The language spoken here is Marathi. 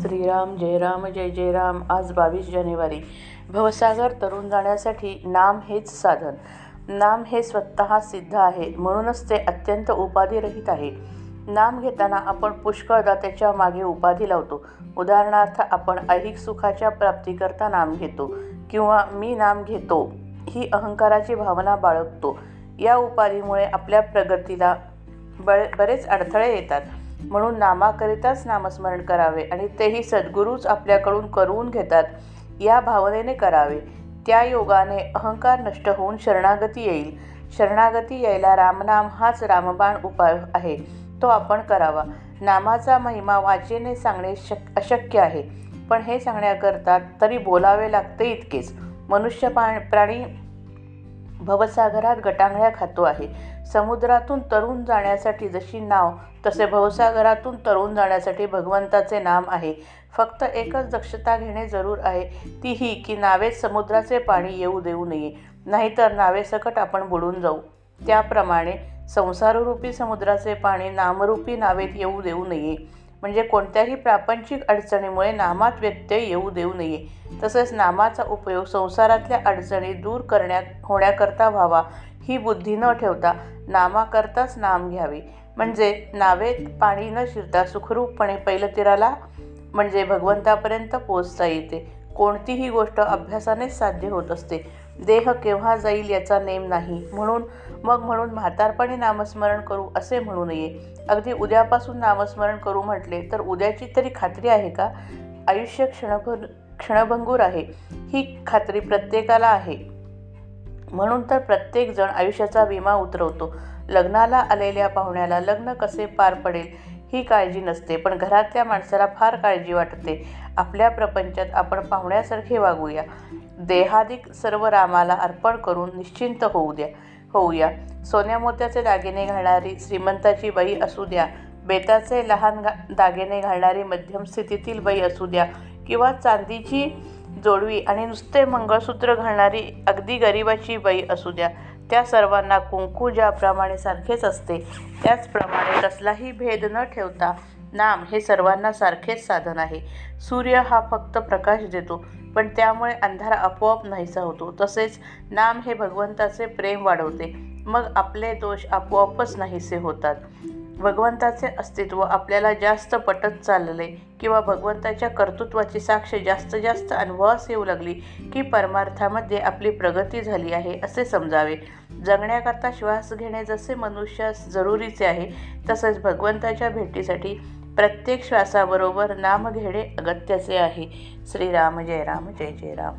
श्रीराम जय राम जय जय राम आज बावीस जानेवारी. भवसागर तरुण जाण्यासाठी नाम हेच साधन. नाम हे स्वतः सिद्ध आहे. म्हणूनच ते अत्यंत उपाधिरहित आहे. नाम घेताना आपण पुष्कळदा त्याच्यामागे उपाधी लावतो. उदाहरणार्थ आपण ऐहिक सुखाच्या प्राप्तीकरता नाम घेतो किंवा मी नाम घेतो ही अहंकाराची भावना बाळगतो. या उपाधीमुळे आपल्या प्रगतीला बळे बरेच अडथळे येतात. म्हणून नामाकरिताच नामस्मरण करावे आणि तेही सद्गुरूच आपल्याकडून करून घेतात. या भावनेने करावे. त्या योगाने अहंकार नष्ट होऊन शरणागती येईल. शरणागती यायला रामनाम हाच रामबाण उपाय आहे. तो आपण करावा. नामाचा महिमा वाचेने सांगणे शक अशक्य आहे. पण हे सांगण्याकरता तरी बोलावे लागते इतकेच. मनुष्य पा प्राणी भवसागरात गटांगळ्या खातो आहे. समुद्रातून तरुण जाण्यासाठी जशी नाव तसे भवसागरातून तरुण जाण्यासाठी भगवंताचे नाम आहे. फक्त एकच दक्षता घेणे जरूर आहे ती ही की नावेत समुद्राचे पाणी येऊ देऊ नये. नाहीतर नावेसकट आपण बुडून जाऊ. त्याप्रमाणे संसाररूपी समुद्राचे पाणी नामरूपी नावेत येऊ देऊ नये. म्हणजे कोणत्याही प्रापंचिक अडचणीमुळे नामात व्यत्यय येऊ देऊ नये. तसेच नामाचा उपयोग संसारातल्या अडचणी दूर करण्यात होण्याकरता व्हावा ही बुद्धी न ठेवता नामाकरताच नाम घ्यावे. म्हणजे नावेत पाणी न शिरता सुखरूपपणे पैलतीराला म्हणजे भगवंतापर्यंत पोचता येते. कोणतीही गोष्ट अभ्यासानेच साध्य होत असते. देह केव्हा जाईल याचा नेम नाही. म्हणून मग म्हणून म्हातारपणी नामस्मरण करू असे म्हणू नये. अगदी उद्यापासून नामस्मरण करू म्हटले तर उद्याची तरी खात्री आहे का? आयुष्य क्षणभर क्षणभंगूर आहे. ही खात्री प्रत्येकाला आहे. म्हणून तर प्रत्येकजण आयुष्याचा विमा उतरवतो. लग्नाला आलेल्या पाहुण्याला लग्न कसे पार पडेल ही काळजी नसते पण घरातल्या माणसाला फार काळजी वाटते. आपल्या प्रपंचात आपण पाहुण्यासारखे वागूया. देहादिक सर्व रामाला अर्पण करून निश्चिंत होऊ द्या होऊया. सोन्या मोत्याचे दागिने घालणारी श्रीमंताची बाई असू द्या बेताचे लहान गा दागिने घालणारी मध्यम स्थितीतील बाई असू द्या किंवा चांदीची जोडवी आणि नुसते मंगळसूत्र घालणारी अगदी गरिबाची बाई असू द्या. त्या सर्वांना कुंकू ज्याप्रमाणे सारखेच असते त्याचप्रमाणे कसलाही भेद न ठेवता नाम हे सर्वांना सारखेच साधन आहे. सूर्य हा फक्त प्रकाश देतो पण त्यामुळे अंधार आपोआप नाहीसा होतो. तसेच नाम हे भगवंताचे प्रेम वाढवते. मग आपले दोष आपोआपच नाहीसे होतात. भगवंताचे अस्तित्व आपल्याला जास्त पटत चालले किंवा भगवंताच्या कर्तृत्वाची साक्ष जास्त जास्त अनुभवास येऊ लागली की परमार्थामध्ये आपली प्रगती झाली आहे असे समजावे. जगण्याकरता श्वास घेणे जसे मनुष्यास जरुरीचे आहे तसेच भगवंताच्या भेटीसाठी प्रत्येक श्वासाबरोबर नाम घेणे अगत्याचे आहे. श्रीराम जय राम जय जय राम.